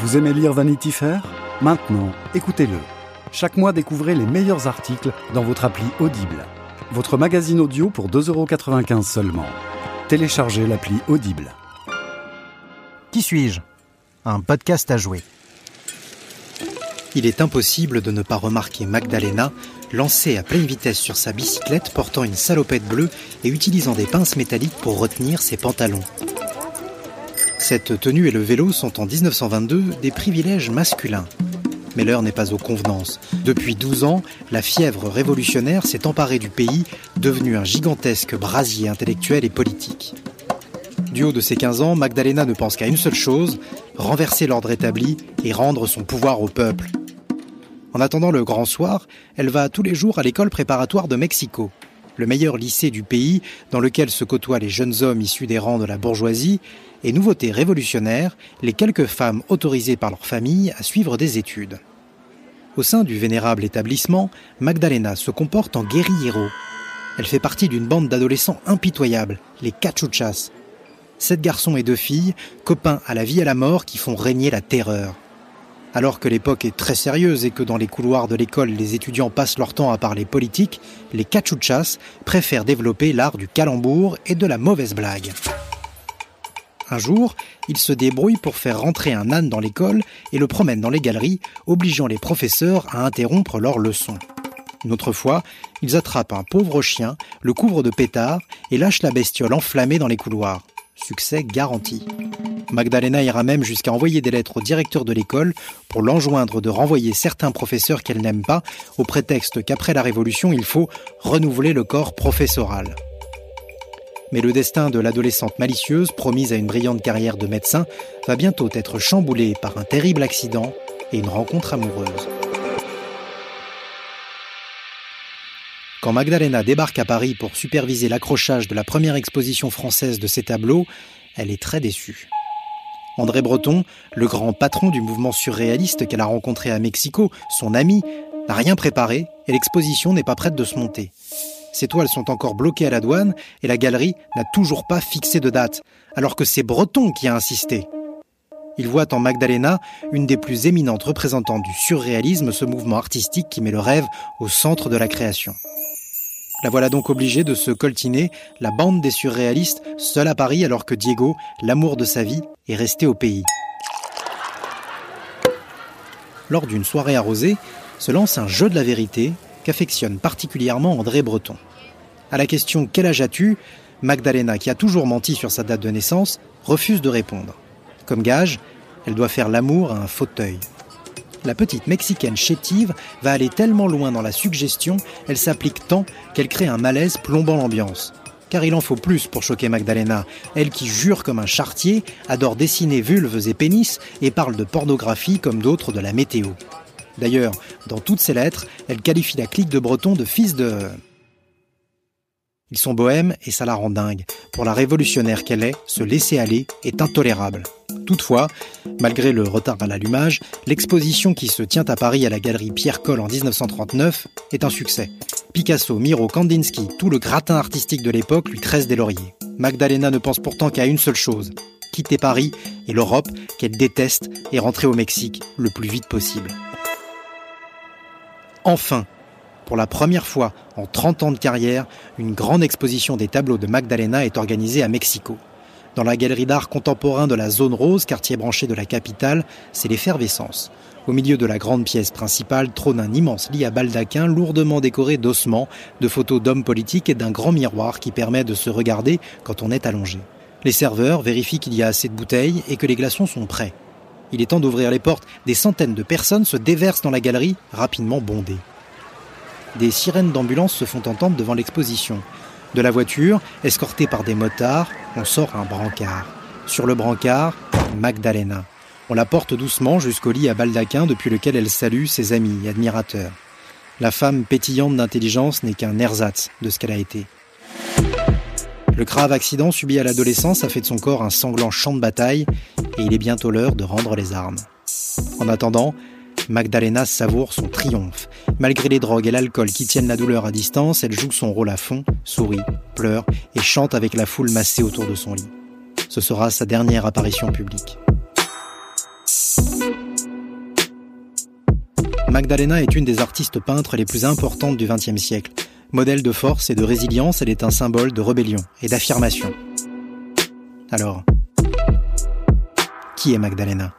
Vous aimez lire Vanity Fair? Maintenant, écoutez-le. Chaque mois, découvrez les meilleurs articles dans votre appli Audible. Votre magazine audio pour 2,95€ seulement. Téléchargez l'appli Audible. Qui suis-je? Un podcast à jouer. Il est impossible de ne pas remarquer Magdalena lancée à pleine vitesse sur sa bicyclette portant une salopette bleue et utilisant des pinces métalliques pour retenir ses pantalons. Cette tenue et le vélo sont en 1922 des privilèges masculins. Mais l'heure n'est pas aux convenances. Depuis 12 ans, la fièvre révolutionnaire s'est emparée du pays, devenu un gigantesque brasier intellectuel et politique. Du haut de ses 15 ans, Magdalena ne pense qu'à une seule chose, renverser l'ordre établi et rendre son pouvoir au peuple. En attendant le grand soir, elle va tous les jours à l'école préparatoire de Mexico le meilleur lycée du pays dans lequel se côtoient les jeunes hommes issus des rangs de la bourgeoisie, et nouveauté révolutionnaire, les quelques femmes autorisées par leur famille à suivre des études. Au sein du vénérable établissement, Magdalena se comporte en guérillero. Elle fait partie d'une bande d'adolescents impitoyables, les cachuchas. Sept garçons et deux filles, copains à la vie et à la mort qui font régner la terreur. Alors que l'époque est très sérieuse et que dans les couloirs de l'école les étudiants passent leur temps à parler politique, les cachuchas préfèrent développer l'art du calembour et de la mauvaise blague. Un jour, ils se débrouillent pour faire rentrer un âne dans l'école et le promènent dans les galeries, obligeant les professeurs à interrompre leurs leçons. Une autre fois, ils attrapent un pauvre chien, le couvrent de pétards et lâchent la bestiole enflammée dans les couloirs. Succès garanti. Magdalena ira même jusqu'à envoyer des lettres au directeur de l'école pour l'enjoindre de renvoyer certains professeurs qu'elle n'aime pas, au prétexte qu'après la Révolution, il faut renouveler le corps professoral. Mais le destin de l'adolescente malicieuse, promise à une brillante carrière de médecin, va bientôt être chamboulé par un terrible accident et une rencontre amoureuse. Quand Magdalena débarque à Paris pour superviser l'accrochage de la première exposition française de ses tableaux, elle est très déçue. André Breton, le grand patron du mouvement surréaliste qu'elle a rencontré à Mexico, son ami, n'a rien préparé et l'exposition n'est pas prête de se monter. Ses toiles sont encore bloquées à la douane et la galerie n'a toujours pas fixé de date, alors que c'est Breton qui a insisté. Il voit en Magdalena une des plus éminentes représentantes du surréalisme, ce mouvement artistique qui met le rêve au centre de la création. La voilà donc obligée de se coltiner la bande des surréalistes, seule à Paris alors que Diego, l'amour de sa vie, est resté au pays. Lors d'une soirée arrosée, se lance un jeu de la vérité qu'affectionne particulièrement André Breton. À la question Quel âge as-tu? Magdalena, qui a toujours menti sur sa date de naissance, refuse de répondre. Comme gage, elle doit faire l'amour à un fauteuil la petite mexicaine chétive va aller tellement loin dans la suggestion, elle s'applique tant qu'elle crée un malaise plombant l'ambiance. Car il en faut plus pour choquer Magdalena, elle qui jure comme un chartier, adore dessiner vulves et pénis et parle de pornographie comme d'autres de la météo. D'ailleurs, dans toutes ses lettres, elle qualifie la clique de Breton de fils de... Ils sont bohèmes et ça la rend dingue. Pour la révolutionnaire qu'elle est, se laisser aller est intolérable. Toutefois, malgré le retard à l'allumage, l'exposition qui se tient à Paris à la galerie Pierre Coll en 1939 est un succès. Picasso, Miro, Kandinsky, tout le gratin artistique de l'époque lui tresse des lauriers. Magdalena ne pense pourtant qu'à une seule chose, quitter Paris et l'Europe qu'elle déteste et rentrer au Mexique le plus vite possible. Enfin, pour la première fois en 30 ans de carrière, une grande exposition des tableaux de Magdalena est organisée à Mexico. Dans la galerie d'art contemporain de la zone rose, quartier branché de la capitale, c'est l'effervescence. Au milieu de la grande pièce principale trône un immense lit à baldaquin lourdement décoré d'ossements, de photos d'hommes politiques et d'un grand miroir qui permet de se regarder quand on est allongé. Les serveurs vérifient qu'il y a assez de bouteilles et que les glaçons sont prêts. Il est temps d'ouvrir les portes. Des centaines de personnes se déversent dans la galerie, rapidement bondée. Des sirènes d'ambulance se font entendre devant l'exposition. De la voiture, escortée par des motards, on sort un brancard. Sur le brancard, Magdalena. On la porte doucement jusqu'au lit à baldaquin depuis lequel elle salue ses amis et admirateurs. La femme pétillante d'intelligence n'est qu'un ersatz de ce qu'elle a été. Le grave accident subi à l'adolescence a fait de son corps un sanglant champ de bataille et il est bientôt l'heure de rendre les armes. En attendant, Magdalena savoure son triomphe. Malgré les drogues et l'alcool qui tiennent la douleur à distance, elle joue son rôle à fond, sourit, pleure et chante avec la foule massée autour de son lit. Ce sera sa dernière apparition publique. Magdalena est une des artistes peintres les plus importantes du XXe siècle. Modèle de force et de résilience, elle est un symbole de rébellion et d'affirmation. Alors, qui est Magdalena?